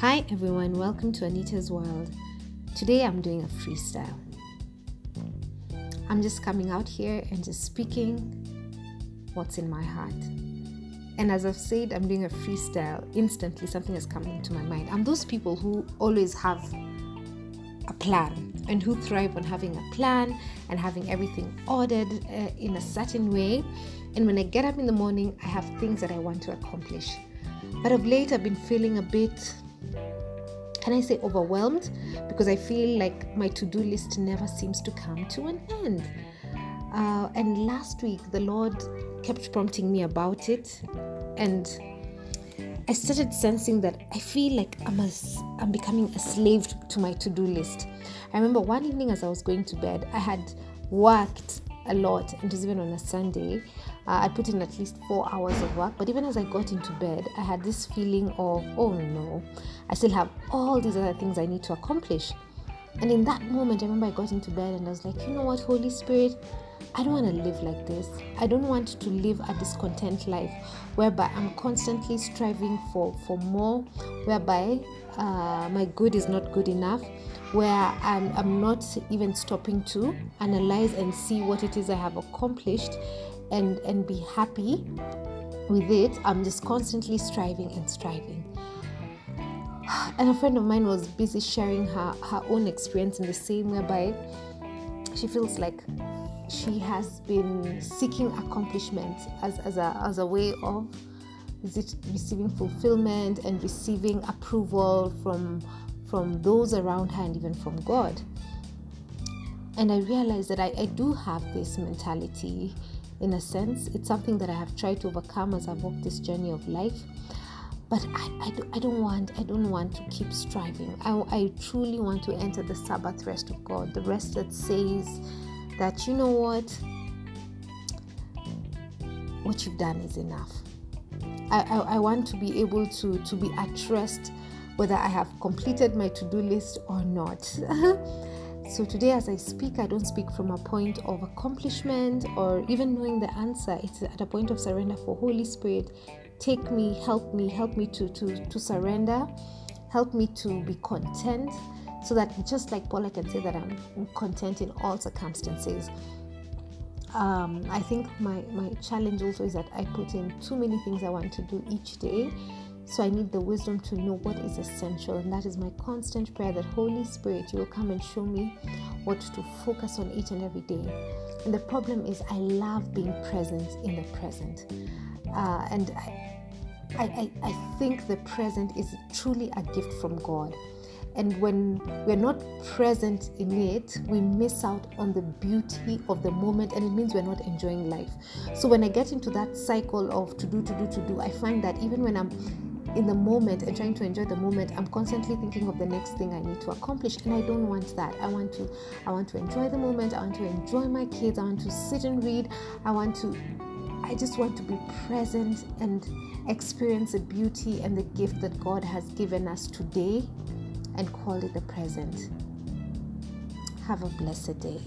Hi everyone, welcome to Anita's World. Today I'm doing a freestyle. I'm just coming out here and just speaking what's in my heart. And as I've said, I'm doing a freestyle. Instantly, something has come into my mind. I'm those people who always have a plan and who thrive on having a plan and having everything ordered uh, in a certain way. And when I get up in the morning, I have things that I want to accomplish. But of late, I've been feeling a bit, can I say, overwhelmed because I feel like my to do list never seems to come to an end. Uh, and last week, the Lord kept prompting me about it, and I started sensing that I feel like I'm, a, I'm becoming a slave to my to do list. I remember one evening as I was going to bed, I had worked a lot, and it was even on a Sunday. Uh, I put in at least four hours of work, but even as I got into bed, I had this feeling of, oh no, I still have all these other things I need to accomplish. And in that moment, I remember I got into bed and I was like, you know what, Holy Spirit, I don't want to live like this. I don't want to live a discontent life whereby I'm constantly striving for, for more, whereby uh, my good is not good enough, where I'm, I'm not even stopping to analyze and see what it is I have accomplished and, and be happy with it. I'm just constantly striving and striving. And a friend of mine was busy sharing her, her own experience in the same way whereby she feels like she has been seeking accomplishment as, as, a, as a way of receiving fulfillment and receiving approval from from those around her and even from God. And I realized that I, I do have this mentality in a sense. It's something that I have tried to overcome as I've walked this journey of life. But I, I, do, I don't want I don't want to keep striving. I, I truly want to enter the Sabbath rest of God, the rest that says that you know what? What you've done is enough. I, I, I, want to be able to to be at rest whether i have completed my to-do list or not. So today as i speak i don't speak from a point of accomplishment or even knowing the answer. It's at a point of surrender for holy spirit take me help me help me to to to surrender help me to be content so that just like Paul, I can say that I'm content in all circumstances. Um, I think my, my challenge also is that I put in too many things I want to do each day. So I need the wisdom to know what is essential. And that is my constant prayer that Holy Spirit, you will come and show me what to focus on each and every day. And the problem is, I love being present in the present. Uh, and I, I, I think the present is truly a gift from God. And when we're not present in it, we miss out on the beauty of the moment, and it means we're not enjoying life. So when I get into that cycle of to do, to do, to do, I find that even when I'm in the moment and trying to enjoy the moment i'm constantly thinking of the next thing i need to accomplish and i don't want that i want to i want to enjoy the moment i want to enjoy my kids i want to sit and read i want to i just want to be present and experience the beauty and the gift that god has given us today and call it the present. Have a blessed day.